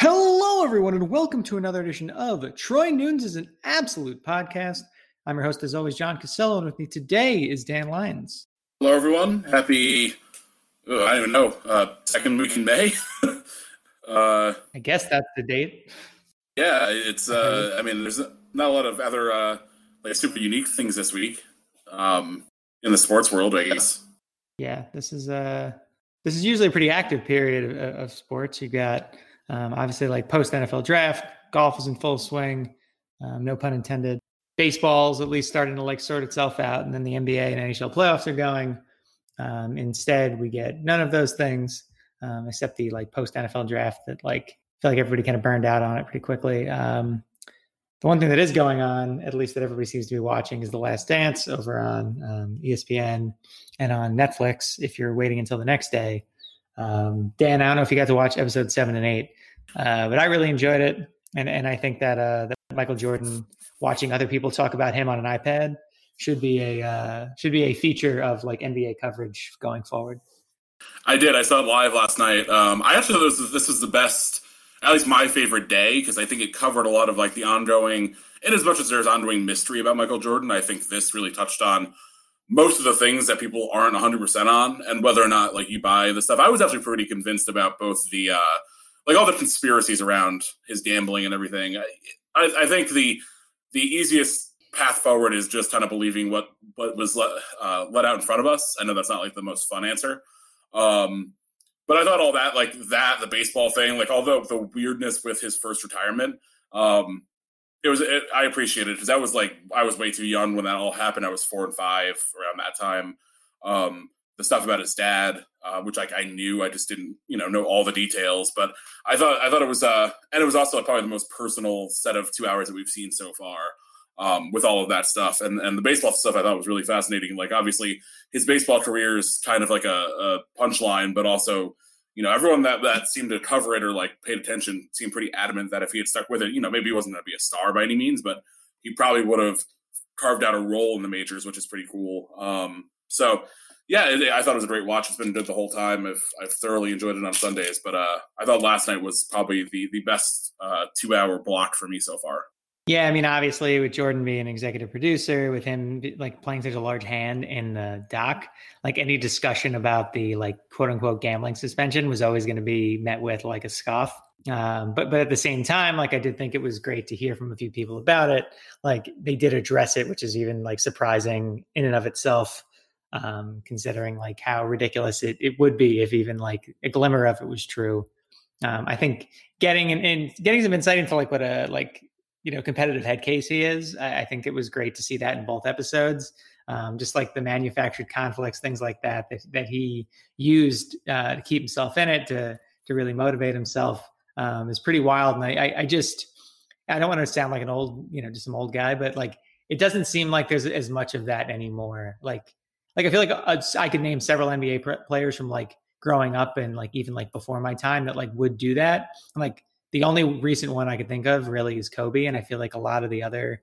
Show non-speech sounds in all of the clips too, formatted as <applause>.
Hello, everyone, and welcome to another edition of Troy Nunes is an Absolute Podcast. I'm your host, as always, John Cassillo, and with me today is Dan Lyons. Hello, everyone. Happy, oh, I don't even know, uh, second week in May. <laughs> uh, I guess that's the date. Yeah, it's, uh, I mean, there's not a lot of other, uh, like, super unique things this week um, in the sports world, I guess. Yeah, this is, uh, this is usually a pretty active period of, of sports. You got, um, obviously, like post NFL draft, golf is in full swing. Um, no pun intended. Baseball's at least starting to like sort itself out, and then the NBA and NHL playoffs are going. Um, instead, we get none of those things um, except the like post NFL draft that like I feel like everybody kind of burned out on it pretty quickly. Um, the one thing that is going on, at least that everybody seems to be watching, is The Last Dance over on um, ESPN and on Netflix. If you're waiting until the next day, um, Dan, I don't know if you got to watch episode seven and eight. Uh, but I really enjoyed it, and and I think that uh, that Michael Jordan watching other people talk about him on an iPad should be a uh, should be a feature of like NBA coverage going forward. I did. I saw it live last night. Um, I actually thought this was, this was the best, at least my favorite day, because I think it covered a lot of like the ongoing. And as much as there's ongoing mystery about Michael Jordan, I think this really touched on most of the things that people aren't 100% on and whether or not like you buy the stuff. I was actually pretty convinced about both the uh, like all the conspiracies around his gambling and everything. I, I, I think the the easiest path forward is just kind of believing what what was let, uh, let out in front of us. I know that's not like the most fun answer, um, but I thought all that like that the baseball thing, like although the weirdness with his first retirement, um, it was it, I appreciated because that was like I was way too young when that all happened. I was four and five around that time. Um, the stuff about his dad, uh, which like I knew, I just didn't, you know, know all the details. But I thought I thought it was, uh, and it was also probably the most personal set of two hours that we've seen so far. Um, with all of that stuff and and the baseball stuff, I thought was really fascinating. Like obviously, his baseball career is kind of like a, a punchline, but also, you know, everyone that that seemed to cover it or like paid attention seemed pretty adamant that if he had stuck with it, you know, maybe he wasn't going to be a star by any means, but he probably would have carved out a role in the majors, which is pretty cool. Um, so yeah, I thought it was a great watch. It's been good the whole time. I've, I've thoroughly enjoyed it on Sundays, but uh, I thought last night was probably the the best uh, two hour block for me so far. Yeah, I mean, obviously, with Jordan being an executive producer, with him like playing such a large hand in the doc, like any discussion about the like quote unquote gambling suspension was always going to be met with like a scoff. Um, but but at the same time, like I did think it was great to hear from a few people about it. Like they did address it, which is even like surprising in and of itself um, considering like how ridiculous it, it would be if even like a glimmer of it was true. Um, I think getting and getting some insight into like what a like you know competitive head case he is. I, I think it was great to see that in both episodes. Um, just like the manufactured conflicts, things like that that, that he used uh, to keep himself in it to to really motivate himself um, is pretty wild. And I, I, I just I don't want to sound like an old you know just some old guy, but like it doesn't seem like there's as much of that anymore. Like like I feel like uh, I could name several NBA pr- players from like growing up and like even like before my time that like would do that. And like the only recent one I could think of really is Kobe, and I feel like a lot of the other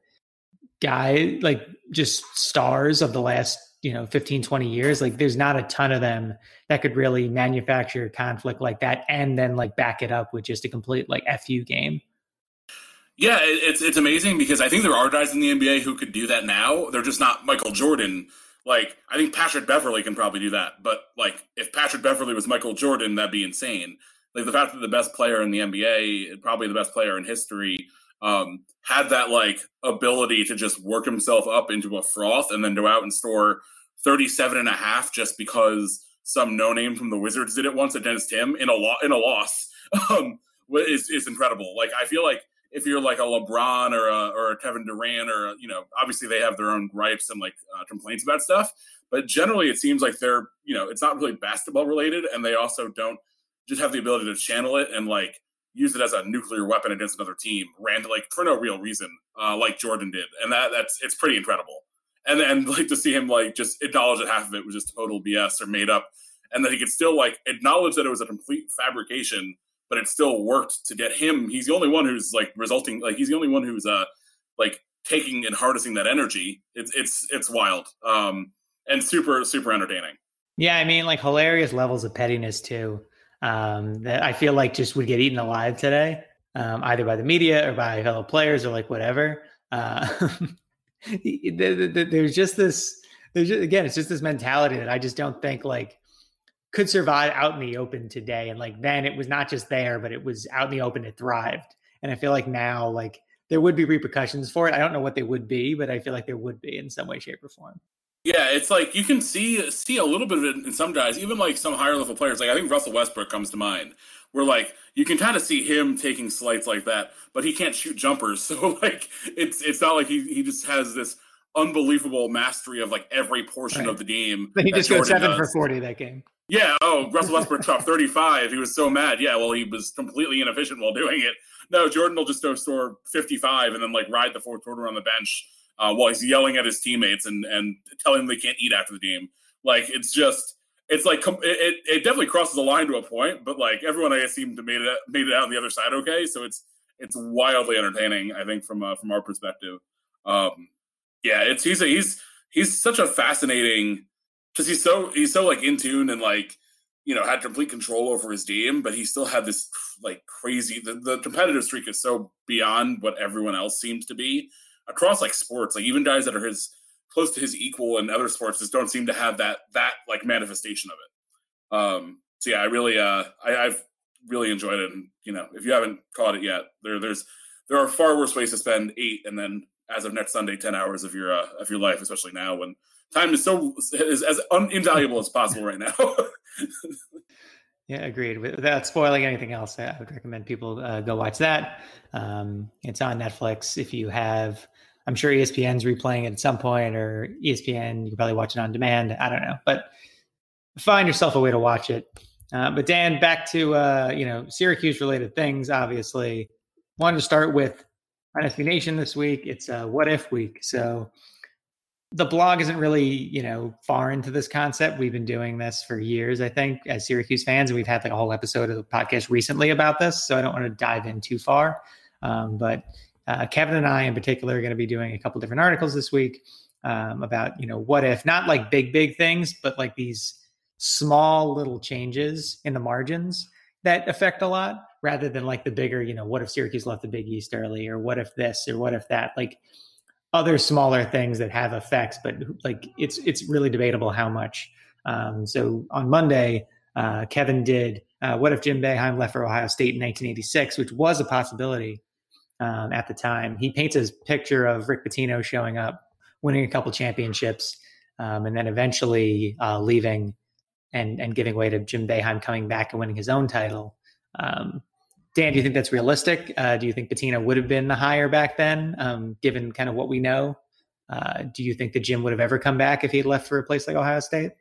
guys, like just stars of the last you know 15 20 years like there's not a ton of them that could really manufacture conflict like that and then like back it up with just a complete like fu game yeah it's it's amazing because i think there are guys in the nba who could do that now they're just not michael jordan like, I think Patrick Beverley can probably do that. But like, if Patrick Beverley was Michael Jordan, that'd be insane. Like the fact that the best player in the NBA, probably the best player in history, um, had that like ability to just work himself up into a froth and then go out and score 37 and a half just because some no name from the Wizards did it once against him in a lo- in a loss <laughs> um, is is incredible. Like I feel like if you're like a LeBron or a, or a Kevin Durant or you know, obviously they have their own gripes and like uh, complaints about stuff, but generally it seems like they're you know it's not really basketball related, and they also don't just have the ability to channel it and like use it as a nuclear weapon against another team, random like for no real reason, uh, like Jordan did, and that that's it's pretty incredible. And then <laughs> like to see him like just acknowledge that half of it was just total BS or made up, and that he could still like acknowledge that it was a complete fabrication but it still worked to get him. He's the only one who's like resulting, like he's the only one who's uh like taking and harnessing that energy. It's it's it's wild, um, and super super entertaining. Yeah, I mean, like hilarious levels of pettiness too. um, that I feel like just would get eaten alive today, um, either by the media or by fellow players or like whatever. Uh, <laughs> there's just this. There's just, again, it's just this mentality that I just don't think like could survive out in the open today. And like then it was not just there, but it was out in the open. It thrived, and I feel like now like there would be repercussions for it. I don't know what they would be, but I feel like there would be in some way, shape, or form. Yeah, it's like you can see see a little bit of it in some guys, even like some higher level players. Like I think Russell Westbrook comes to mind, where like you can kind of see him taking slights like that, but he can't shoot jumpers. <laughs> So like it's it's not like he he just has this unbelievable mastery of like every portion right. of the game. But he just got seven does. for forty that game. Yeah. Oh, Russell Westbrook dropped thirty five. He was so mad. Yeah. Well, he was completely inefficient while doing it. No, Jordan will just score fifty five and then like ride the fourth quarter on the bench uh, while he's yelling at his teammates and and telling them they can't eat after the game. Like it's just it's like it, it definitely crosses the line to a point, but like everyone I guess seemed to made it made it out on the other side okay. So it's it's wildly entertaining, I think, from uh, from our perspective. Um, yeah, it's he's a, he's he's such a fascinating because he's so he's so like in tune and like you know had complete control over his team, but he still had this like crazy the, the competitive streak is so beyond what everyone else seems to be across like sports, like even guys that are his close to his equal in other sports just don't seem to have that that like manifestation of it. Um, so yeah, I really uh, I, I've really enjoyed it, and you know, if you haven't caught it yet, there there's there are far worse ways to spend eight and then as of next Sunday, ten hours of your uh, of your life, especially now when time is so is as invaluable as possible right now. <laughs> yeah, agreed. Without spoiling anything else, I would recommend people uh, go watch that. Um, it's on Netflix. If you have I'm sure ESPN's replaying it at some point, or ESPN, you can probably watch it on demand. I don't know, but find yourself a way to watch it. Uh, but Dan, back to uh, you know Syracuse related things. Obviously, wanted to start with Dynasty Nation this week. It's a what if week, so the blog isn't really you know far into this concept. We've been doing this for years, I think, as Syracuse fans, and we've had like a whole episode of the podcast recently about this. So I don't want to dive in too far, um, but uh, Kevin and I, in particular, are going to be doing a couple different articles this week um, about, you know, what if not like big, big things, but like these small little changes in the margins that affect a lot rather than like the bigger, you know, what if Syracuse left the Big East early or what if this or what if that, like other smaller things that have effects, but like it's it's really debatable how much. Um, so on Monday, uh, Kevin did uh, what if Jim Boeheim left for Ohio State in 1986, which was a possibility um, at the time. He paints a picture of Rick Pitino showing up, winning a couple championships, um, and then eventually uh, leaving and and giving way to Jim Boeheim coming back and winning his own title. Um, Dan, do you think that's realistic? Uh, do you think Pitino would have been the higher back then, um, given kind of what we know? Uh, do you think that Jim would have ever come back if he had left for a place like Ohio State?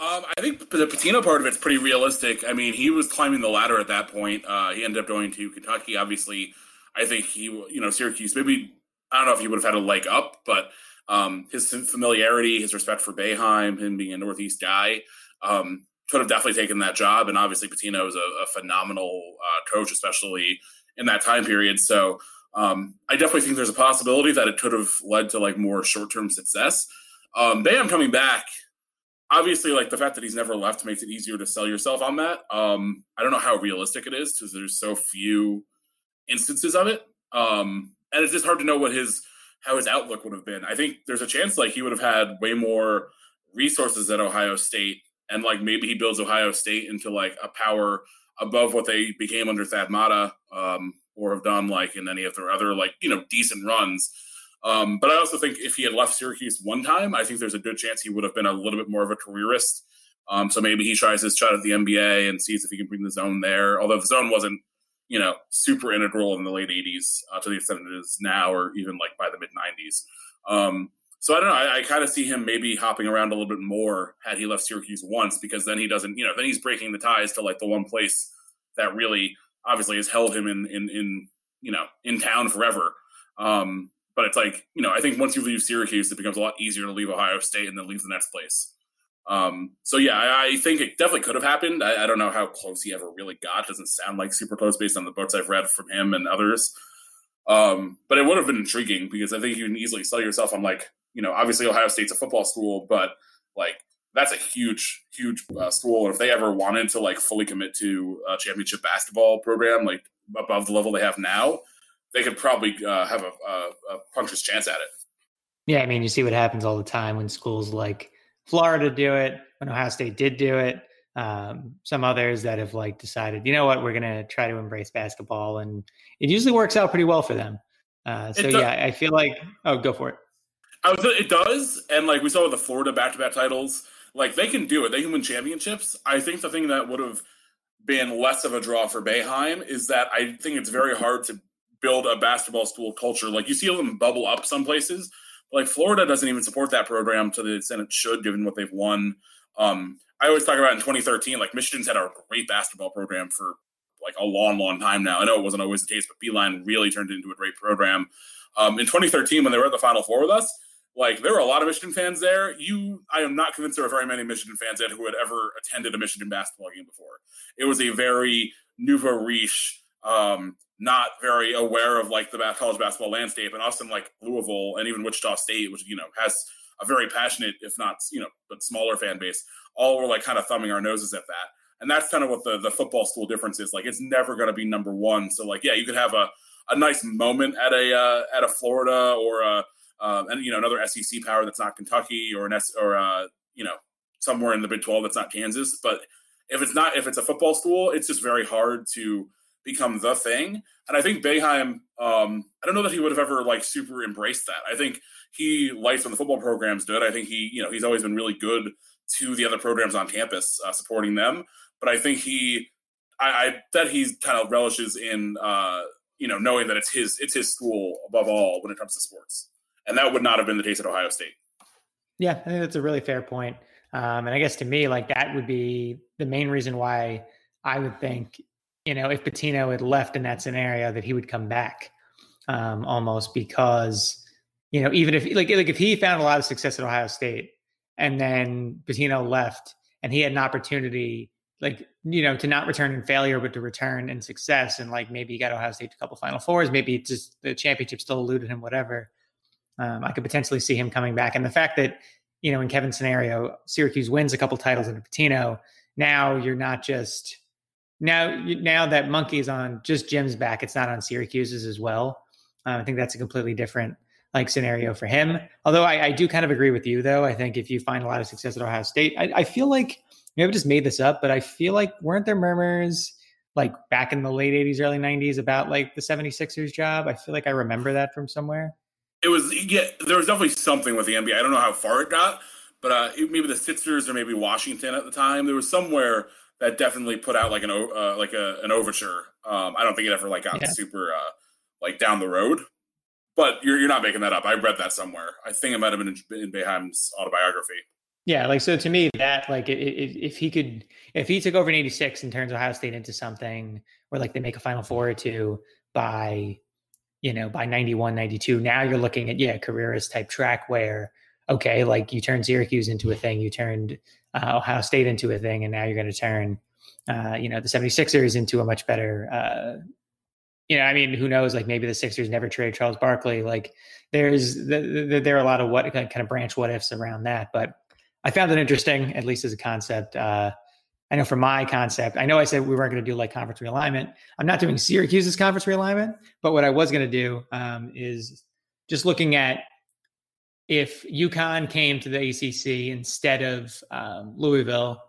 Um, I think the Pitino part of it's pretty realistic. I mean, he was climbing the ladder at that point. Uh, he ended up going to Kentucky, obviously I think he, you know, Syracuse maybe I don't know if he would have had a leg up, but um, his familiarity, his respect for Boeheim, him being a Northeast guy, um, could have definitely taken that job. And obviously, Pitino is a, a phenomenal uh, coach, especially in that time period. So um, I definitely think there's a possibility that it could have led to like more short term success. Um, Boeheim coming back, obviously, like the fact that he's never left makes it easier to sell yourself on that. Um, I don't know how realistic it is because there's so few instances of it. Um, and it's just hard to know what his how his outlook would have been. I think there's a chance like he would have had way more resources at Ohio State, and like maybe he builds Ohio State into like a power above what they became under Thad Matta, um, or have done like in any of their other like you know decent runs. Um, but I also think if he had left Syracuse one time, I think there's a good chance he would have been a little bit more of a careerist. Um, so maybe he tries his shot at the NBA and sees if he can bring the zone there. Although the zone wasn't you know, super integral in the late 80s uh, to the extent it is now, or even like by the mid 90s. Um, so I don't know. I, I kind of see him maybe hopping around a little bit more had he left Syracuse once, because then he doesn't, you know, then he's breaking the ties to like the one place that really obviously has held him in, in, in you know, in town forever. Um, but it's like, you know, I think once you leave Syracuse, it becomes a lot easier to leave Ohio State and then leave the next place. Um, so yeah, I, I, think it definitely could have happened. I, I, don't know how close he ever really got. It doesn't sound like super close based on the books I've read from him and others. Um, but it would have been intriguing because I think you can easily sell yourself on like, you know, obviously Ohio State's a football school, but like that's a huge, huge uh, school. And if they ever wanted to like fully commit to a championship basketball program, like above the level they have now, they could probably uh, have a, a, a puncher's chance at it. Yeah, I mean, you see what happens all the time when schools like Florida do it, when Ohio State did do it. Um, some others that have like decided, you know what, we're going to try to embrace basketball, and it usually works out pretty well for them. Uh, so yeah, I feel like oh, go for it. Was, it does, and like we saw with the Florida back-to-back titles, like they can do it. They can win championships. I think the thing that would have been less of a draw for Boeheim is that I think it's very hard to build a basketball school culture. Like you see them bubble up some places, like Florida doesn't even support that program to the extent it should, given what they've won. Um, I always talk about in 2013, like Michigan's had a great basketball program for like a long, long time now. I know it wasn't always the case, but Beilein really turned it into a great program. Um, in 2013, when they were at the Final Four with us, like there were a lot of Michigan fans there. You, I am not convinced there were very many Michigan fans yet who had ever attended a Michigan basketball game before. It was a very nouveau riche, um, not very aware of like the college basketball landscape, and us in like Louisville and even Wichita State, which you know has a very passionate, if not you know, but smaller fan base. All were like kind of thumbing our noses at that, and that's kind of what the the football school difference is. Like it's never going to be number one. So like yeah, you could have a a nice moment at a uh, at a Florida or a um, and you know another SEC power that's not Kentucky or an S or uh, you know somewhere in the Big Twelve that's not Kansas. But if it's not if it's a football school, it's just very hard to become the thing. And I think Boeheim, um, I don't know that he would have ever like super embraced that. I think he likes when the football programs do it. I think he you know he's always been really good to the other programs on campus, uh, supporting them. But I think he, I, I bet he kind of relishes in uh, you know knowing that it's his it's his school above all when it comes to sports and that would not have been the case at Ohio State. Yeah, I think that's a really fair point. Um, and I guess to me, like that would be the main reason why I would think, you know, if Pitino had left in that scenario, that he would come back, um, almost because, you know, even if like like if he found a lot of success at Ohio State, and then Pitino left, and he had an opportunity, like you know, to not return in failure, but to return in success, and like maybe he got Ohio State to a couple Final Fours, maybe just the championship still eluded him, whatever um, I could potentially see him coming back. And the fact that, you know, in Kevin's scenario, Syracuse wins a couple titles in a Pitino, now you're not just now now that monkey is on just Jim's back, it's not on Syracuse's as well. Um, I think that's a completely different like scenario for him. Although I, I, do kind of agree with you though. I think if you find a lot of success at Ohio State, I, I feel like maybe I just made this up, but I feel like weren't there murmurs like back in the late 80s, early 90s about like the 76ers job? I feel like I remember that from somewhere. It was yeah. There was definitely something with the NBA. I don't know how far it got, but uh, maybe the Sixers or maybe Washington at the time. There was somewhere that definitely put out like an uh, like a, an overture. Um, I don't think it ever like got yeah. super uh, like down the road. But you're you're not making that up. I read that somewhere. I think it might have been in, in Boeheim's autobiography. Yeah, like so to me, that like it, it, if he could, if he took over in '86 and turns Ohio State into something where like they make a Final Four or two by you know, by 91, 92, now you're looking at, yeah, careerist type track where, okay, like you turned Syracuse into a thing, you turned uh, Ohio State into a thing, and now you're going to turn, uh, you know, the 76ers into a much better, uh, you know, I mean, who knows? Like maybe the Sixers never trade Charles Barkley. Like there's, the, the, there are a lot of what kind of branch what ifs around that. But I found it interesting, at least as a concept. Uh, I know for my concept, I know I said we weren't going to do like conference realignment. I'm not doing Syracuse's conference realignment, but what I was going to do um, is just looking at if UConn came to the ACC instead of um, Louisville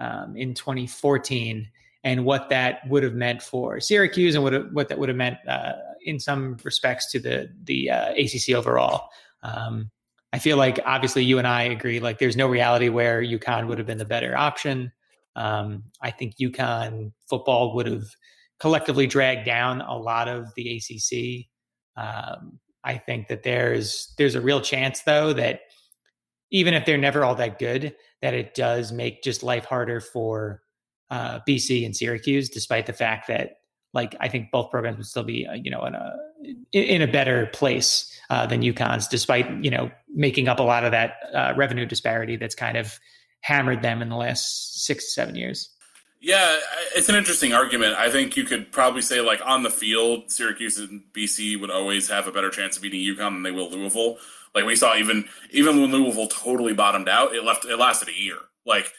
um, in 2014, and what that would have meant for Syracuse, and what what that would have meant uh, in some respects to the the uh, ACC overall. Um, I feel like obviously you and I agree like there's no reality where UConn would have been the better option. Um, I think UConn football would have collectively dragged down a lot of the ACC. Um, I think that there's there's a real chance though that even if they're never all that good, that it does make just life harder for uh, BC and Syracuse, despite the fact that like I think both programs would still be uh, you know in a in a better place uh, than UConn's, despite you know making up a lot of that uh, revenue disparity that's kind of hammered them in the last six seven years. Yeah, it's an interesting argument. I think you could probably say, like, on the field, Syracuse and BC would always have a better chance of beating UConn than they will Louisville. Like we saw, even even when Louisville totally bottomed out, it left it lasted a year. Like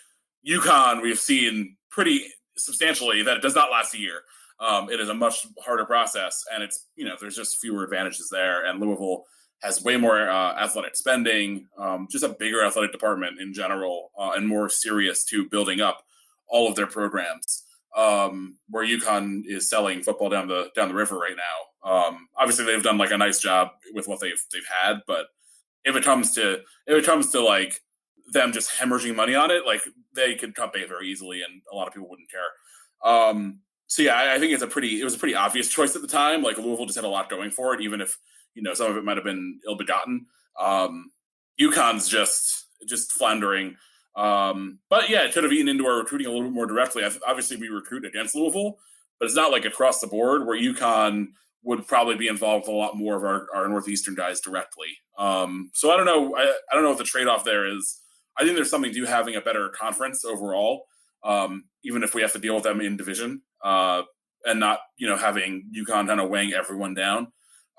UConn, we've seen pretty substantially that it does not last a year. Um, it is a much harder process, and it's you know there's just fewer advantages there. And Louisville has way more uh, athletic spending, um, just a bigger athletic department in general, uh, and more serious to building up all of their programs. Um, where UConn is selling football down the down the river right now. Um, obviously, they've done like a nice job with what they've they've had, but if it comes to if it comes to like them just hemorrhaging money on it, like they could cut bait very easily, and a lot of people wouldn't care. Um, so yeah, I, I, think it's a pretty it was a pretty obvious choice at the time. Like Louisville just had a lot going for it, even if you know some of it might have been ill begotten. Um, UConn's just just floundering. Um, but yeah, it could have eaten into our recruiting a little bit more directly. Obviously, we recruit against Louisville, but it's not like across the board where UConn would probably be involved with a lot more of our, our northeastern guys directly. Um, so I don't know. I, I don't know what the trade off there is. I think there's something to having a better conference overall, um, even if we have to deal with them in division uh, and not you know having UConn kind of weighing everyone down.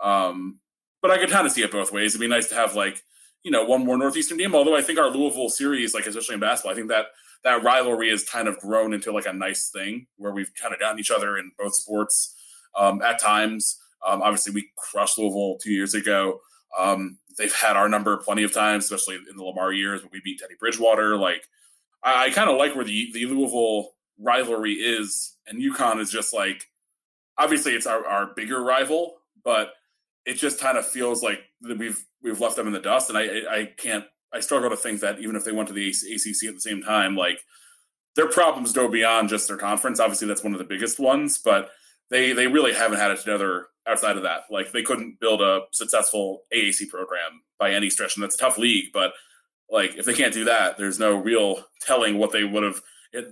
Um, but I could kind of see it both ways. It'd be nice to have like you know one more northeastern game. Although I think our Louisville series, like especially in basketball, I think that that rivalry has kind of grown into like a nice thing where we've kind of gotten each other in both sports um, at times. Um, obviously, we crushed Louisville two years ago. Um, they've had our number plenty of times, especially in the Lamar years when we beat Teddy Bridgewater. Like, I, I kind of like where the, the Louisville rivalry is, and UConn is just like, obviously, it's our, our bigger rival, but it just kind of feels like we've we've left them in the dust, and I I can't I struggle to think that even if they went to the ACC at the same time, like their problems go beyond just their conference. Obviously, that's one of the biggest ones, but they they really haven't had it together outside of that. Like they couldn't build a successful AAC program by any stretch, and that's a tough league. But like if they can't do that, there's no real telling what they would have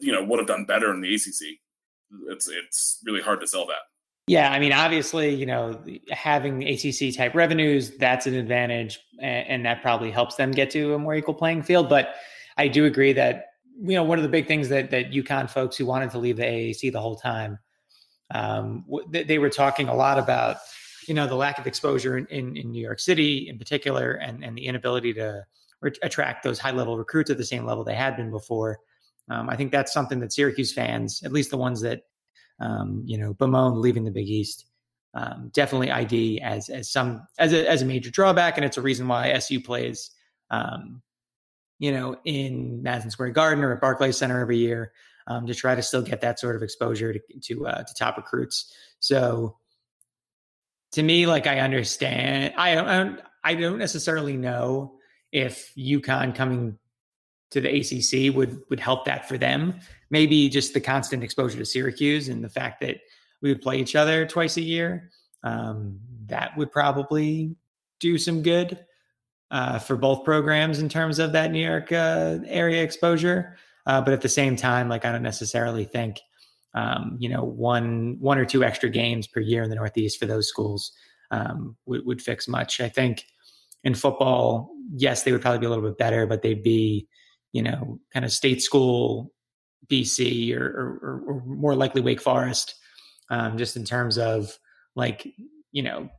you know would have done better in the ACC. It's it's really hard to sell that. Yeah, I mean, obviously, you know, having ACC type revenues that's an advantage, and, and that probably helps them get to a more equal playing field. But I do agree that you know one of the big things that that UConn folks who wanted to leave the AAC the whole time um, they were talking a lot about you know the lack of exposure in, in, in New York City in particular, and and the inability to re- attract those high level recruits at the same level they had been before. Um, I think that's something that Syracuse fans, at least the ones that um, you know bemoan leaving the Big East, um, definitely ID as as some as a as a major drawback, and it's a reason why SU plays. Um, you know, in Madison Square Garden or at Barclays Center every year, um, to try to still get that sort of exposure to to, uh, to top recruits. So to me, like I understand, I don't, I don't necessarily know if UConn coming to the ACC would would help that for them. Maybe just the constant exposure to Syracuse and the fact that we would play each other twice a year. Um, that would probably do some good uh, for both programs in terms of that New York uh, area exposure. Uh, but at the same time, like I don't necessarily think, um, you know, one one or two extra games per year in the Northeast for those schools um, would, would fix much. I think in football, yes, they would probably be a little bit better, but they'd be, you know, kind of state school BC or, or, or more likely Wake Forest, um, just in terms of like, you know,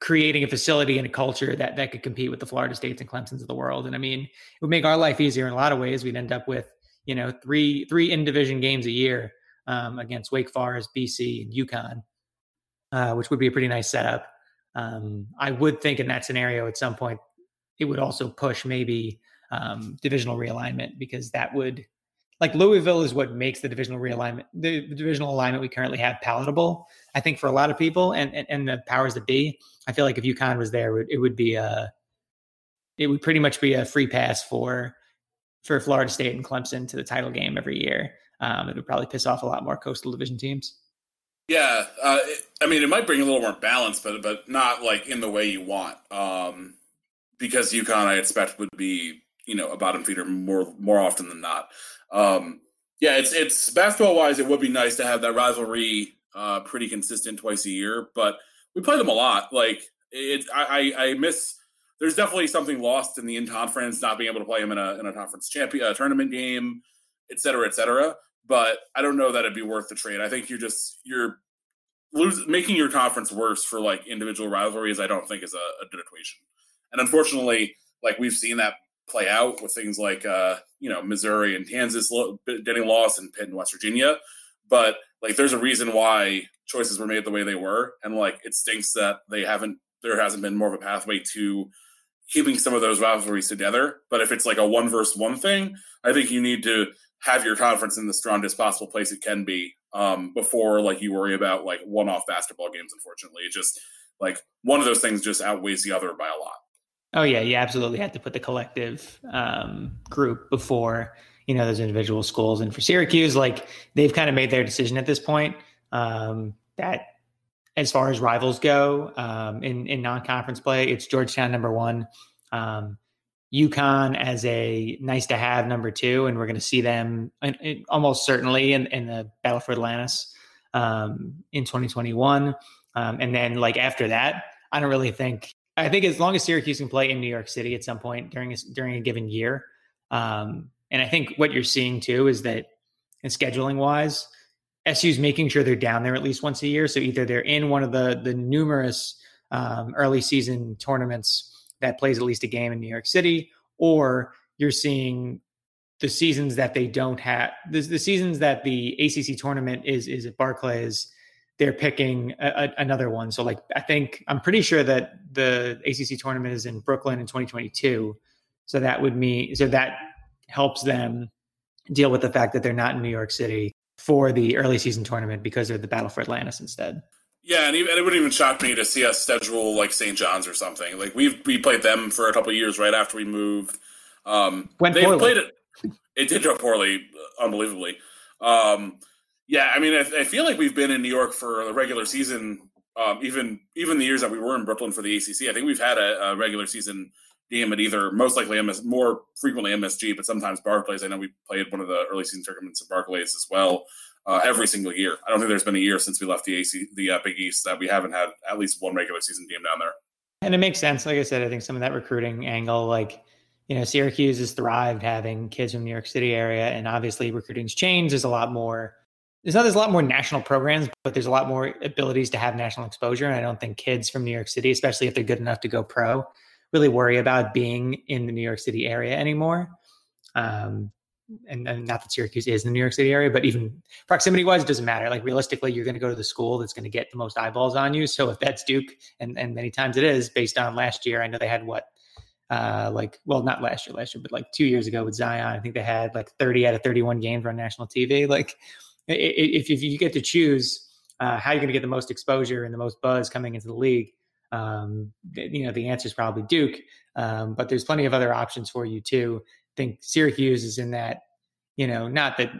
creating a facility and a culture that that could compete with the Florida States and Clemson's of the world. And I mean, it would make our life easier in a lot of ways. We'd end up with you know three three in division games a year um, against Wake Forest, BC, and UConn, uh, which would be a pretty nice setup. Um, I would think in that scenario at some point it would also push maybe um, divisional realignment because that would like Louisville is what makes the divisional realignment the, divisional alignment we currently have palatable. I think for a lot of people and, and, and the powers that be, I feel like if UConn was there, it would be a it would pretty much be a free pass for for Florida State and Clemson to the title game every year. Um, it would probably piss off a lot more coastal division teams. Yeah, uh, it, I mean, it might bring a little more balance, but but not like in the way you want. Um, because UConn, I expect, would be you know a bottom feeder more more often than not. Um, yeah, it's it's basketball wise, it would be nice to have that rivalry uh, pretty consistent twice a year, but we play them a lot. Like it, I I miss there's definitely something lost in the in conference, not being able to play them in a in a conference champion a tournament game, et cetera, et cetera. but I don't know that it'd be worth the trade. I think you're just you're lose, making your conference worse for like individual rivalries. I don't think is a, a good equation. And unfortunately, like we've seen that play out with things like uh, you know Missouri and Kansas getting lost and Pitt and West Virginia. But like, there's a reason why choices were made the way they were, and like it stinks that they haven't. There hasn't been more of a pathway to keeping some of those rivalries together. But if it's like a one versus one thing, I think you need to have your conference in the strongest possible place it can be um, before like you worry about like one off basketball games. Unfortunately, it just like one of those things just outweighs the other by a lot. Oh yeah, you absolutely have to put the collective um, group before you know those individual schools. And for Syracuse, like they've kind of made their decision at this point um, that as far as rivals go um, in in non conference play, it's Georgetown number one. Um, UConn as a nice to have number two, and we're going to see them in, in, almost certainly in, in the Battle for Atlantis um, in 2021. Um, and then, like after that, I don't really think. I think as long as Syracuse can play in New York City at some point during a, during a given year, um, and I think what you're seeing too is that, in scheduling wise, SU's making sure they're down there at least once a year. So either they're in one of the the numerous um, early season tournaments that plays at least a game in New York City, or you're seeing the seasons that they don't have the, the seasons that the ACC tournament is is at Barclays. They're picking a, a, another one. So, like, I think I'm pretty sure that the ACC tournament is in Brooklyn in 2022. So that would mean so that helps them deal with the fact that they're not in New York City for the early season tournament because they're the Battle for Atlantis instead. Yeah, and, even, and it wouldn't even shock me to see us schedule like St. John's or something. Like we've we played them for a couple years right after we moved. Um, Went they poorly. played it. It did go poorly, unbelievably. Um, yeah, I mean, I, I, feel like we've been in New York for the regular season. Um, even even the years that we were in Brooklyn for the ACC, I think we've had a, a regular season game at either most likely MS, more frequently MSG, but sometimes Barclays. I know we played one of the early season tournaments at Barclays as well uh, every single year. I don't think there's been a year since we left the AC, the uh, Big East, that we haven't had at least one regular season game down there. And it makes sense. Like I said, I think some of that recruiting angle, like you know, Syracuse has thrived having kids from New York City area, and obviously recruiting's changed. There's a lot more. There's not there's a lot more national programs, but there's a lot more abilities to have national exposure. And I don't think kids from New York City, especially if they're good enough to go pro, really worry about being in the New York City area anymore. Um, and, and, not that Syracuse is in the New York City area, but even proximity wise, it doesn't matter. Like realistically, you're going to go to the school that's going to get the most eyeballs on you. So if that's Duke, and, and many times it is based on last year, I know they had what, uh, like, well, not last year, last year, but like two years ago with Zion, I think they had like 30 out of 31 games on national TV. Like if, if you get to choose uh, how you're going to get the most exposure and the most buzz coming into the league, um, you know, the answer is probably Duke. Um, but there's plenty of other options for you too I think Syracuse is in that, you know, not that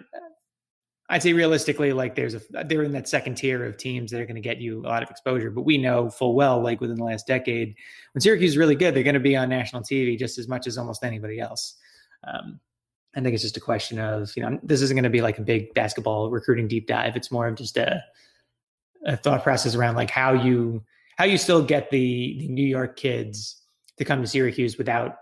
I'd say realistically, like there's a they're in that second tier of teams that are going to get you a lot of exposure. But we know full well, like within the last decade, when Syracuse is really good, they're going to be on national TV just as much as almost anybody else. Um, I think it's just a question of you know this isn't going to be like a big basketball recruiting deep dive. It's more of just a, a thought process around like how you how you still get the, the New York kids to come to Syracuse without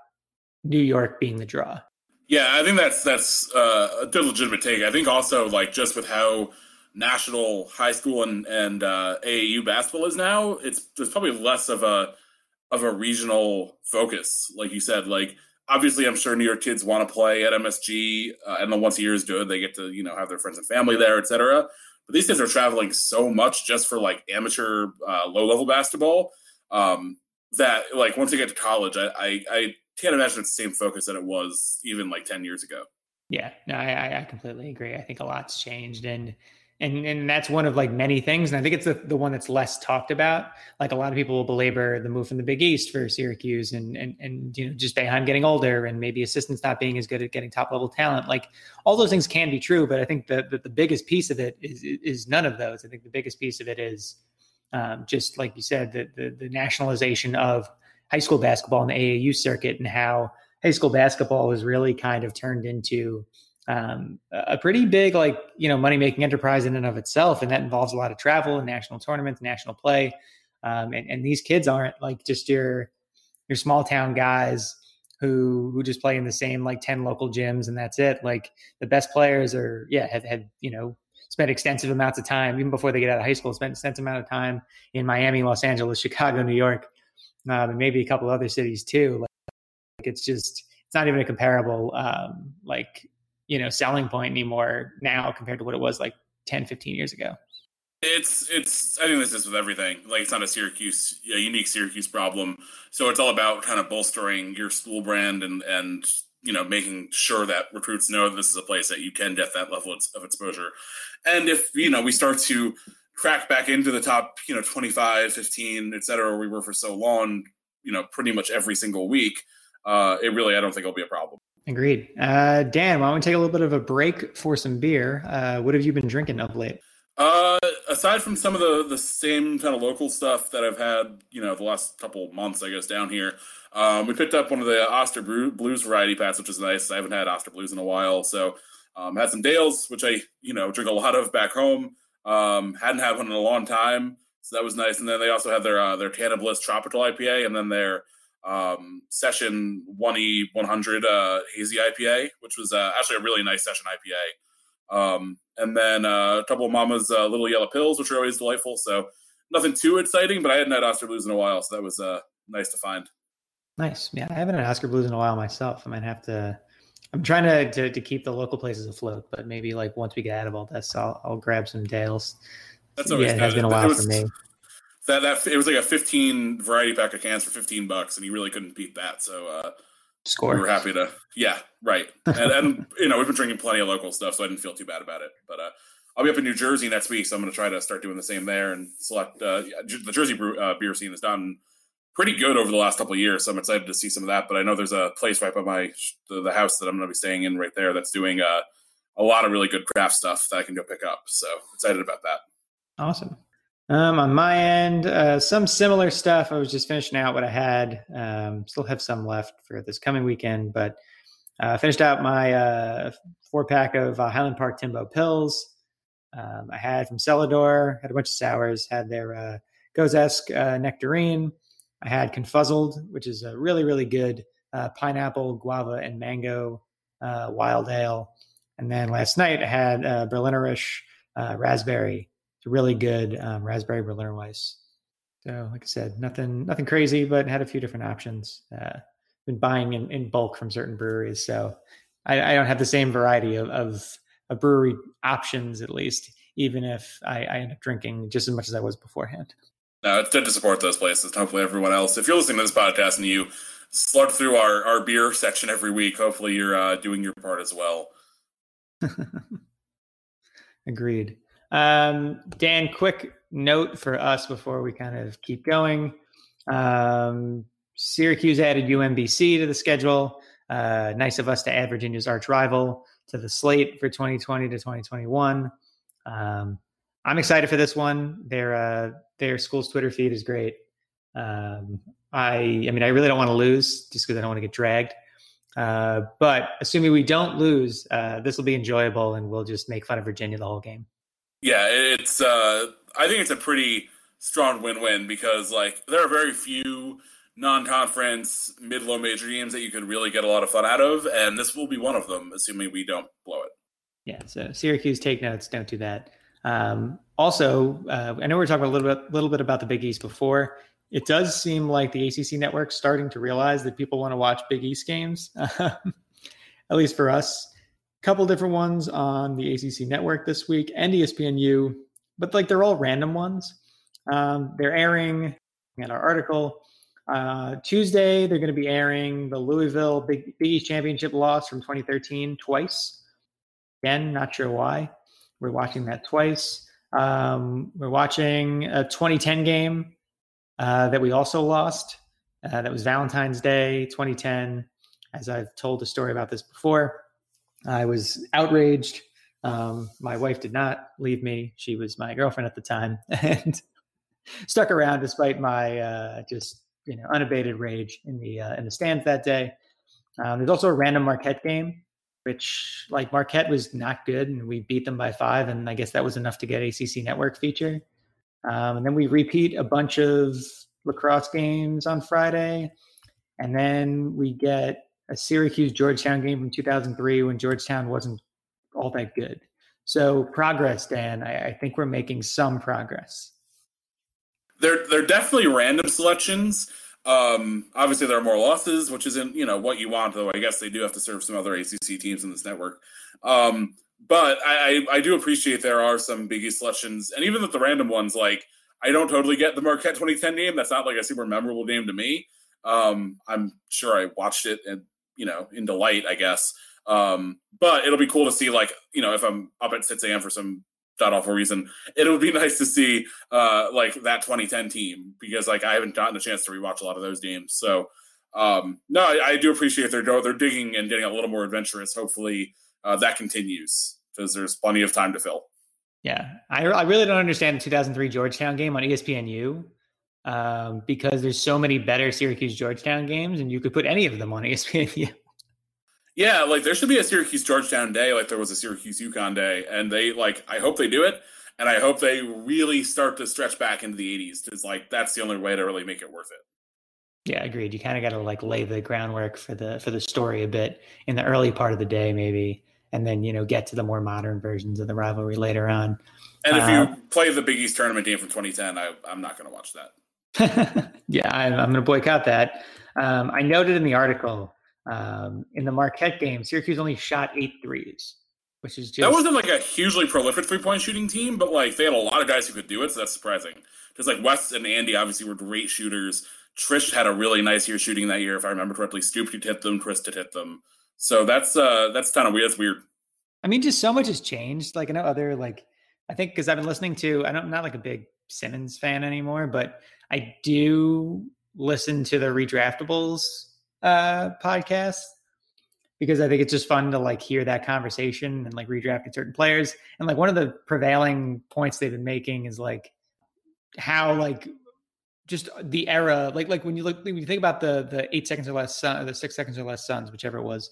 New York being the draw. Yeah, I think that's that's uh, a legitimate take. I think also like just with how national high school and and uh, AAU basketball is now, it's there's probably less of a of a regional focus, like you said. Like obviously, I'm sure New York kids want to play at MSG, uh, and then once a year is good, they get to you know have their friends and family there, etc. But these kids are traveling so much just for like amateur uh, low level basketball um, that like once they get to college, I, I, I can't imagine it's the same focus that it was even like 10 years ago. Yeah, no, I, I completely agree. I think a lot's changed and and and that's one of like many things. And I think it's the, the one that's less talked about. Like a lot of people will belabor the move from the Big East for Syracuse and and and you know just Boeheim getting older and maybe assistants not being as good at getting top level talent. Like all those things can be true, but I think that the, the biggest piece of it is is none of those. I think the biggest piece of it is um, just like you said, the, the the nationalization of high school basketball and the AAU circuit and how high school basketball was really kind of turned into um, a pretty big, like, you know, money making enterprise in and of itself. And that involves a lot of travel and national tournaments, national play. Um, and, and, these kids aren't like just your, your small town guys who who just play in the same like 10 local gyms and that's it like the best players are yeah have, have you know spent extensive amounts of time even before they get out of high school spent extensive amount of time in miami los angeles <laughs> chicago new york um, and maybe a couple other cities too like, like it's just it's not even a comparable um, like you know selling point anymore now compared to what it was like 10 15 years ago it's it's I think this is with everything. Like it's not a Syracuse a unique Syracuse problem. So it's all about kind of bolstering your school brand and and you know making sure that recruits know that this is a place that you can get that level of exposure. And if you know we start to crack back into the top, you know, 25, 15, et cetera, where we were for so long, you know, pretty much every single week, uh, it really I don't think it'll be a problem. Agreed. Uh, Dan, why don't we take a little bit of a break for some beer? Uh, what have you been drinking of late? Uh, aside from some of the the same kind of local stuff that I've had, you know, the last couple months, I guess, down here, um, we picked up one of the Oskar Blues variety packs, which is nice. I haven't had Oskar Blues in a while, so um, had some Dales, which I you know drink a lot of back home. Um, hadn't had one in a long time, so that was nice. And then they also had their uh, their Bliss Tropical IPA, and then their um, Session One E One Hundred uh, Hazy IPA, which was uh, actually a really nice session IPA. Um, and then uh, a couple of Mama's uh, little yellow pills, which are always delightful. So nothing too exciting, but I hadn't had Oskar Blues in a while, so that was uh, nice to find. Nice, yeah. I haven't had Oskar Blues in a while myself. I might have to. I'm trying to, to, to keep the local places afloat, but maybe like once we get out of all this, I'll I'll grab some Dales. That's always yeah, it has been a while was, for me. That that it was like a 15 variety pack of cans for 15 bucks, and you really couldn't beat that. So uh, score. We were happy to, yeah, right. <laughs> And, and you know, we've been drinking plenty of local stuff, so I didn't feel too bad about it. But uh, I'll be up in New Jersey next week, so I'm going to try to start doing the same there and select. Uh, the Jersey brew, uh, beer scene has done pretty good over the last couple of years, so I'm excited to see some of that. But I know there's a place right by my the, the house that I'm going to be staying in right there that's doing uh, a lot of really good craft stuff that I can go pick up. So excited about that. Awesome. Um, on my end, uh, some similar stuff. I was just finishing out what I had. Um, still have some left for this coming weekend, but uh, finished out my uh, four pack of uh, Highland Park Timbo pills. Um, I had from Cellador, had a bunch of sours, had their uh, Gozesk uh, nectarine. I had Confuzzled, which is a really, really good uh, pineapple, guava, and mango wild ale. And then last night I had Berlinerish raspberry really good um, raspberry Berliner Weiss. So, like I said, nothing nothing crazy, but had a few different options. Uh, been buying in, in bulk from certain breweries, so I, I don't have the same variety of, of, of, brewery options, at least, even if I, I end up drinking just as much as I was beforehand. No, it's good to support those places. Hopefully, everyone else, if you're listening to this podcast and you slug through our, our beer section every week, hopefully you're uh, doing your part as well. <laughs> Agreed. Um, Dan, quick note for us before we kind of keep going. Um, Syracuse added UMBC to the schedule. Uh, nice of us to add Virginia's arch rival to the slate for 2020 to 2021. Um, I'm excited for this one. Their uh, their school's Twitter feed is great. Um, I I mean I really don't want to lose just because I don't want to get dragged. Uh, but assuming we don't lose, uh, this will be enjoyable, and we'll just make fun of Virginia the whole game. Yeah, it's. Uh, I think it's a pretty strong win-win because like there are very few non-conference mid-low major games that you can really get a lot of fun out of, and this will be one of them, assuming we don't blow it. Yeah. So Syracuse, take notes. Don't do that. Um, also, uh, I know we are talking a little bit, little bit about the Big East before. It does seem like the ACC network starting to realize that people want to watch Big East games, <laughs> at least for us couple different ones on the ACC network this week and ESPNU, but like they're all random ones. Um, they're airing in our article. Uh, Tuesday, they're going to be airing the Louisville Big, Big East Championship loss from 2013 twice. Again, not sure why. We're watching that twice. Um, we're watching a 2010 game uh, that we also lost. Uh, that was Valentine's Day 2010. As I've told a story about this before, I was outraged. Um, my wife did not leave me. She was my girlfriend at the time <laughs> and stuck around despite my uh, just you know unabated rage in the uh, in the stands that day. Um, there's also a random Marquette game, which like Marquette was not good, and we beat them by five, and I guess that was enough to get ACC Network feature. Um, and then we repeat a bunch of lacrosse games on Friday, and then we get a Syracuse Georgetown game from 2003 when Georgetown wasn't all that good. So progress, Dan. I, I think we're making some progress. They're they're definitely random selections. Um, obviously, there are more losses, which isn't you know what you want. Though I guess they do have to serve some other ACC teams in this network. Um, but I, I, I do appreciate there are some biggie selections, and even with the random ones, like I don't totally get the Marquette 2010 game. That's not like a super memorable game to me. Um, I'm sure I watched it and you know in delight, I guess. Um, but it'll be cool to see, like, you know, if I'm up at 6 a.m. for some god awful reason, it would be <laughs> nice to see uh, like that 2010 team because like I haven't gotten a chance to rewatch a lot of those games. So um, no, I, I do appreciate they're they're digging and getting a little more adventurous. Hopefully uh, that continues because there's plenty of time to fill. Yeah, I, I really don't understand the 2003 Georgetown game on ESPNU um, because there's so many better Syracuse Georgetown games, and you could put any of them on <laughs> ESPN. Yeah, like there should be a Syracuse Georgetown day, like there was a Syracuse UConn day, and they like I hope they do it, and I hope they really start to stretch back into the '80s because like that's the only way to really make it worth it. Yeah, agreed. You kind of got to like lay the groundwork for the for the story a bit in the early part of the day, maybe, and then you know get to the more modern versions of the rivalry later on. And if uh, you play the Big East tournament game from 2010, I, I'm not going to watch that. <laughs> yeah, I'm, I'm going to boycott that. Um, I noted in the article um, in the Marquette game, Syracuse only shot eight threes, which is just that wasn't like a hugely prolific three point shooting team, but like they had a lot of guys who could do it, so that's surprising. Because like Wes and Andy obviously were great shooters. Triche had a really nice year shooting that year, if I remember correctly. Scoop did hit them, Kris did hit them. So that's uh that's kind of weird. That's weird. I mean, just so much has changed. Like I know other like I think because I've been listening to I don't I'm not like a big Simmons fan anymore, but I do listen to the redraftables uh, podcast because I think it's just fun to like hear that conversation and like redrafting certain players. And like one of the prevailing points they've been making is like how like just the era, like like when you look when you think about the the eight seconds or less sun, or the six seconds or less Suns, whichever it was.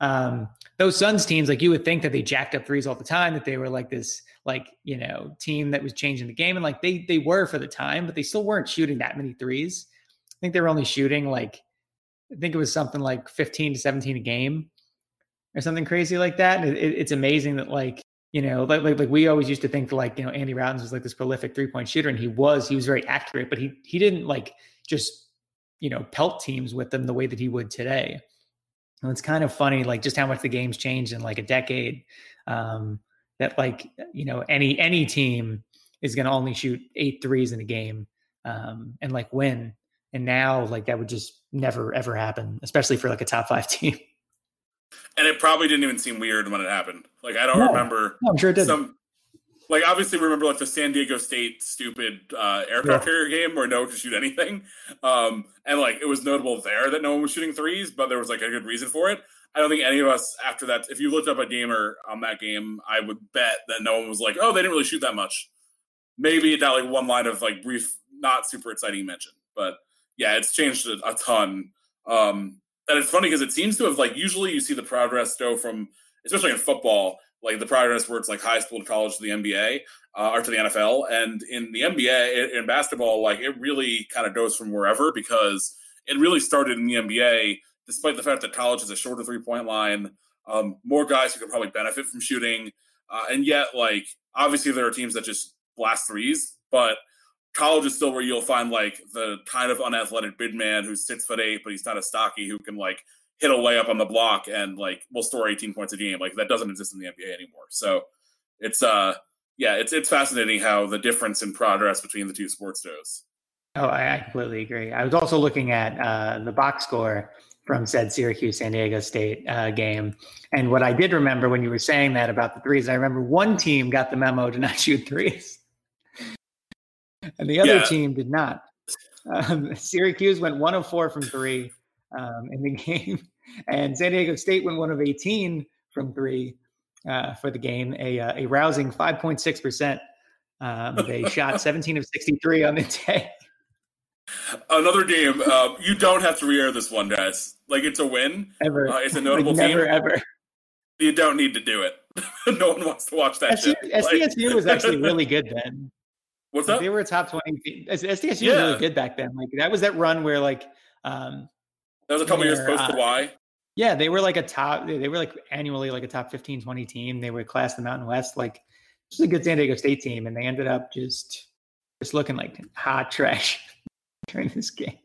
Um, those Suns teams, like you would think that they jacked up threes all the time, that they were like this, like you know, team that was changing the game, and like they they were for the time, but they still weren't shooting that many threes. I think they were only shooting like I think it was something like 15 to 17 a game or something crazy like that. It, it, it's amazing that like, you know, like, like, like we always used to think like, you know, Andy Rautins was like this prolific three point shooter and he was, he was very accurate, but he, he didn't like just, you know, pelt teams with them the way that he would today. And it's kind of funny, like just how much the game's changed in like a decade. Um, that like, you know, any, any team is going to only shoot eight threes in a game um, and like win and now, like that would just never ever happen, especially for like a top five <laughs> team. And it probably didn't even seem weird when it happened. Like I don't no, remember. No, I'm sure it did. Some, like obviously remember like the San Diego State stupid uh, aircraft yeah. carrier game where no one could shoot anything, um, and like it was notable there that no one was shooting threes, but there was like a good reason for it. I don't think any of us after that, if you looked up a gamer on that game, I would bet that no one was like, "Oh, they didn't really shoot that much." Maybe that like one line of like brief, not super exciting mention, but yeah, it's changed a, a ton. Um, and it's funny because it seems to have like usually you see the progress go from, especially in football, like the progress where it's like high school to college to the NBA uh, or to the NFL, and in the NBA in basketball, like it really kind of goes from wherever because it really started in the NBA, despite the fact that college is a shorter three point line, um, more guys who could probably benefit from shooting, uh, and yet like obviously there are teams that just blast threes, but college is still where you'll find like the kind of unathletic big man who's six foot eight, but he's not as stocky who can like hit a layup on the block and like will score 18 points a game. Like that doesn't exist in the NBA anymore. So it's uh yeah, it's it's fascinating how the difference in progress between the two sports goes. Oh, I, completely agree. I was also looking at uh, the box score from said Syracuse San Diego State uh, game. And what I did remember when you were saying that about the threes, I remember one team got the memo to not <laughs> shoot threes and the other yeah. team did not. Um, Syracuse went one of four from three um, in the <laughs> game, and San Diego State went one of 18 from three uh, for the game, a, uh, a rousing 5.6%. Um, they shot <laughs> 17 of 63 on the day. Another game. Uh, you don't have to re-air this one, guys. Like it's a win. Ever. Uh, it's a <laughs> notable like never, team. Ever. You don't need to do it. <laughs> no one wants to watch that. SDSU, shit. SDSU like, was actually really good then. <laughs> What's up? They were a top twenty. Team. SDSU yeah. was really good back then. Like that was that run where like um that was a couple years post uh, Kawhi. Yeah, they were like a top. They were like annually like a top 15, 20 team. They were class the Mountain West, like just a good San Diego State team, and they ended up just just looking like hot trash during this game.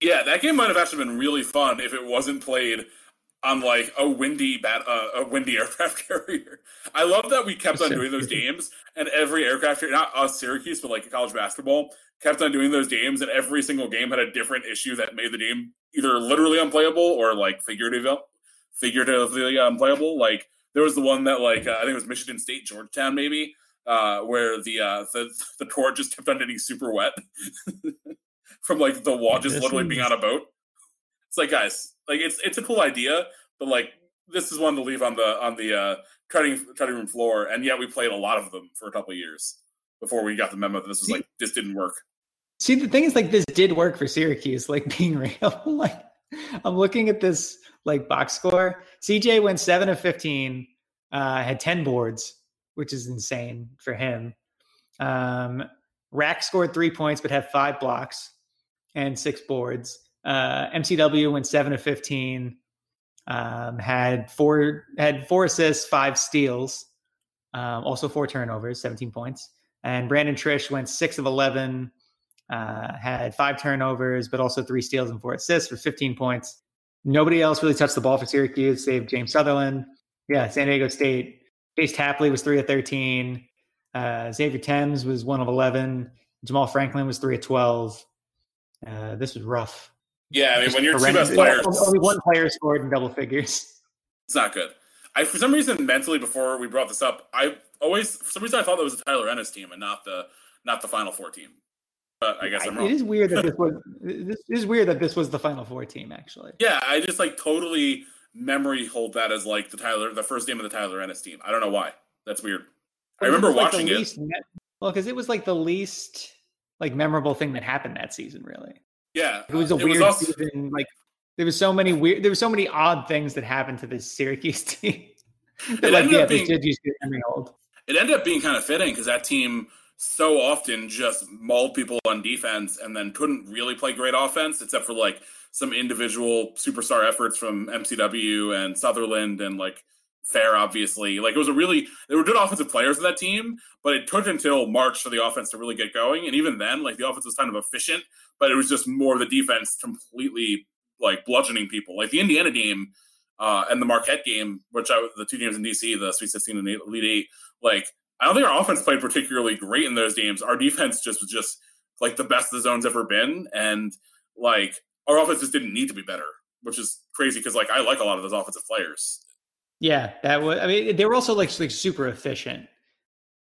Yeah, that game might have actually been really fun if it wasn't played on like a windy bat, uh, a windy <laughs> aircraft carrier. I love that we kept on doing those <laughs> games, and every aircraft carrier, not us Syracuse, but like college basketball, kept on doing those games, and every single game had a different issue that made the game either literally unplayable or like figuratively figuratively unplayable. Like there was the one that like uh, I think it was Michigan State Georgetown maybe. Uh, where the uh, the the court just kept on getting super wet <laughs> from like the wall just literally being on a boat. It's like guys, like it's it's a cool idea, but like this is one to leave on the on the uh, cutting cutting room floor, and yet we played a lot of them for a couple of years before we got the memo that this was like this didn't work. See, the thing is, like this did work for Syracuse. Like <laughs> being real, like I'm looking at this like box score. CJ went seven of fifteen, uh, had ten boards, which is insane for him. Um, Rack scored three points, but had five blocks and six boards. Uh, MCW went seven of fifteen, um, had four had four assists, five steals, um, also four turnovers, seventeen points. And Brandon Triche went six of eleven, uh, had five turnovers, but also three steals and four assists for fifteen points. Nobody else really touched the ball for Syracuse, save James Southerland. Yeah, San Diego State. Chase Tapley was three of thirteen. Uh, Xavier Thames was one of eleven. Jamaal Franklin was three of twelve. Uh, this was rough. Yeah, I mean, when your two best players, only one player scored in double figures. It's not good. I, for some reason, mentally, before we brought this up, I always, for some reason, I thought that was the Tyler Ennis team and not the not the Final Four team. But I guess I'm wrong. It is weird that this <laughs> was. This is weird that this was the Final Four team. Actually, yeah, I just like totally memory hold that as like the Tyler, the first game of the Tyler Ennis team. I don't know why. That's weird. I remember like watching it. well, because it was like the least like memorable thing that happened that season, really. Yeah, it was a it weird was also, season. Like there was so many weird, there were so many odd things that happened to this Syracuse <laughs> team. that, like, yeah, being, did use memory hold. It ended up being kind of fitting because that team so often just mauled people on defense and then couldn't really play great offense except for like some individual superstar efforts from MCW and Southerland and like Fair, obviously. Like it was a really there were good offensive players in that team, but it took until March for the offense to really get going. And even then, like the offense was kind of efficient, but it was just more of the defense completely like bludgeoning people. Like the Indiana game uh, and the Marquette game, which I the two games in DC, the Sweet 16 and the Elite Eight, like I don't think our offense played particularly great in those games. Our defense just was just like the best the zone's ever been, and like our offense just didn't need to be better, which is crazy because like I like a lot of those offensive players. Yeah, that was. I mean, they were also like like super efficient.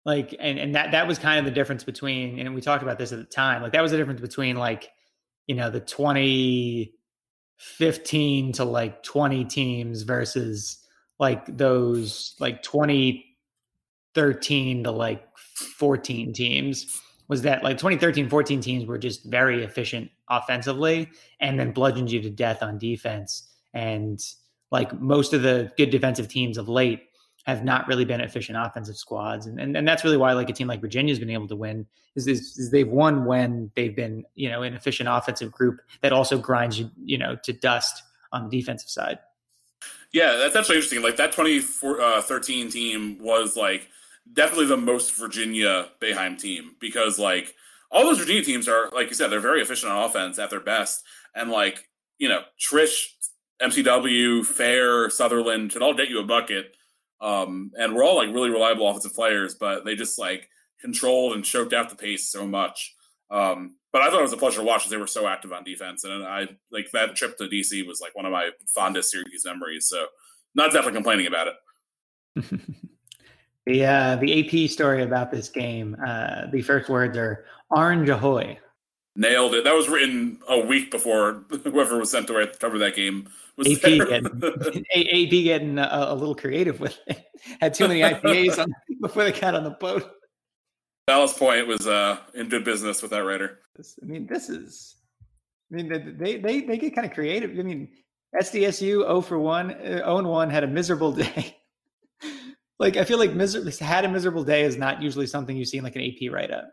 Like, and and that that was kind of the difference between. And we talked about this at the time. Like, that was the difference between like, you know, the twenty fifteen to like twenty teams versus like those like twenty thirteen to like fourteen teams. Was that like 2013 14 teams were just very efficient offensively and then bludgeoned you to death on defense. And like most of the good defensive teams of late have not really been efficient offensive squads. And, and, and that's really why like a team like Virginia's been able to win is, is, is, they've won when they've been, you know, an efficient offensive group that also grinds you, you know, to dust on the defensive side. Yeah, that's actually interesting. Like that 2013 uh, team was like definitely the most Virginia Boeheim team because like all those Virginia teams are, like you said, they're very efficient on offense at their best. And like, you know, Triche MCW, Fair, Southerland should all get you a bucket. Um, and we're all like really reliable offensive players, but they just like controlled and choked out the pace so much. Um, but I thought it was a pleasure to watch because they were so active on defense, and I like that trip to DC was like one of my fondest Syracuse memories. So, not definitely complaining about it. <laughs> the uh, the AP story about this game, uh, the first words are "Orange Ahoy." Nailed it. That was written a week before <laughs> whoever was sent to write the cover of that game was AP there. getting, <laughs> <laughs> AP getting a, a, little creative with it. <laughs> Had too many IPAs on before they got on the boat. Ballast Point was uh, in good business with that writer. I mean, this is. I mean, they they they get kind of creative. I mean, SDSU 0 for 1, uh, 0 and 1 had a miserable day. like I feel like miser- had a miserable day is not usually something you see in like an AP write up.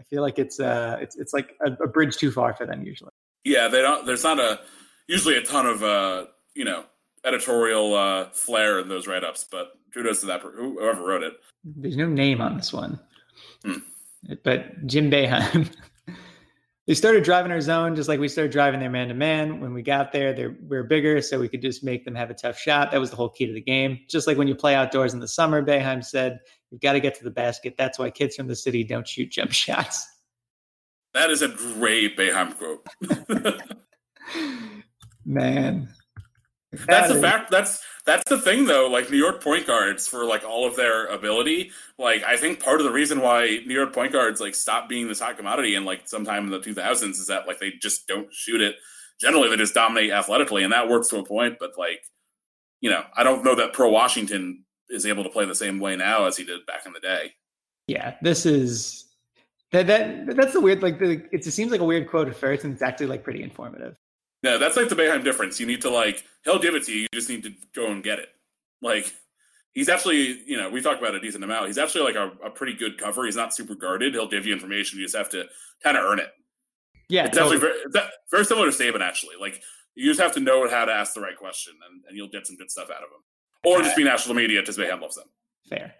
I feel like it's uh it's it's like a, a, bridge too far for them usually. Yeah, they don't. There's not a usually a ton of uh you know editorial uh, flair in those write ups, but kudos to that whoever wrote it. There's no name on this one, hmm. but Jim Boeheim. <laughs> they started driving our zone just like we started driving their man to man. When we got there, they were bigger, so we could just make them have a tough shot. That was the whole key to the game. Just like when you play outdoors in the summer, Boeheim said, "You've got to get to the basket. That's why kids from the city don't shoot jump shots." That is a great Boeheim quote. <laughs> <laughs> Man, that's a fact. That's that's the thing though. Like New York point guards, for like all of their ability, like I think part of the reason why New York point guards like stopped being this hot commodity in like sometime in the 2000s is that like they just don't shoot it. Generally, they just dominate athletically, and that works to a point. But like, you know, I don't know that Pearl Washington is able to play the same way now as he did back in the day. Yeah, this is that that that's the weird like the it seems like a weird quote at first, and it's actually like pretty informative. Yeah, that's like the Boeheim difference. You need to like he'll give it to you. You just need to go and get it. Like he's actually, you know, we talked about a decent amount. He's actually like a, a pretty good cover. He's not super guarded. He'll give you information. You just have to kind of earn it. Yeah, it's totally. very, it's very similar to Saban actually. Like you just have to know how to ask the right question, and, and you'll get some good stuff out of him. Or just be national media because Boeheim loves them. Fair.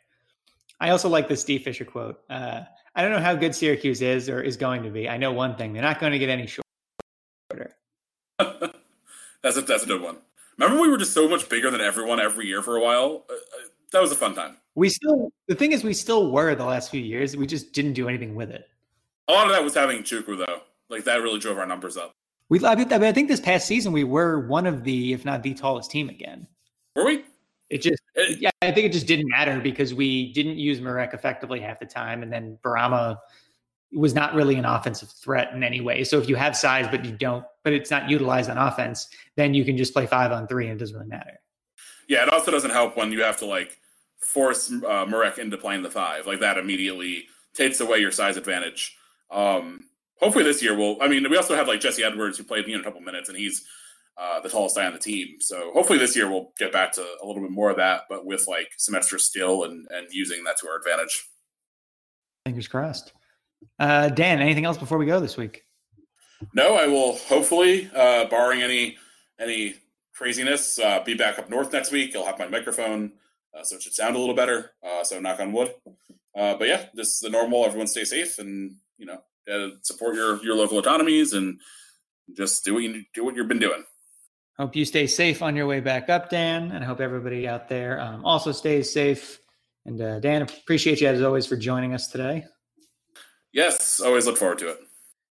I also like the Steve Fisher quote. Uh, I don't know how good Syracuse is or is going to be. I know one thing: they're not going to get any shorter. That's a that's a good one. Remember, we were just so much bigger than everyone every year for a while. Uh, uh, that was a fun time. We still the thing is we still were the last few years. We just didn't do anything with it. A lot of that was having Chukwu though. Like that really drove our numbers up. We I, mean, I think this past season we were one of the, if not the tallest team again. Were we? It just, it, yeah, I think it just didn't matter because we didn't use Marek effectively half the time, and then Bourama was not really an offensive threat in any way. So if you have size but you don't, but it's not utilized on offense, then you can just play five on three and it doesn't really matter. Yeah, it also doesn't help when you have to like force uh, Marek into playing the five. Like that immediately takes away your size advantage. Um, hopefully this year we'll. I mean, we also have like Jesse Edwards who played you know, a couple minutes and he's uh, the tallest guy on the team. So hopefully this year we'll get back to a little bit more of that, but with like some extra skill and and using that to our advantage. Fingers crossed. Uh, Dan, anything else before we go this week? No, I will hopefully, uh, barring any any craziness, uh, be back up north next week. I'll have my microphone, uh, so it should sound a little better. Uh, so knock on wood. Uh, but yeah, this is the normal. Everyone stay safe, and you know, uh, support your your local autonomies, and just do what you do what you've been doing. Hope you stay safe on your way back up, Dan, and I hope everybody out there um, also stays safe. And uh, Dan, appreciate you as always for joining us today. Yes, always look forward to it.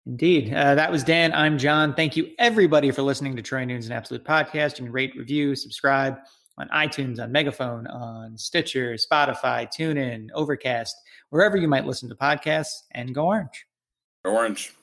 Indeed. Uh, that was Dan. I'm John. Thank you, everybody, for listening to Troy Nunes and Absolute Podcast. You can rate, review, subscribe on iTunes, on Megaphone, on Stitcher, Spotify, TuneIn, Overcast, wherever you might listen to podcasts, and go orange. Go orange.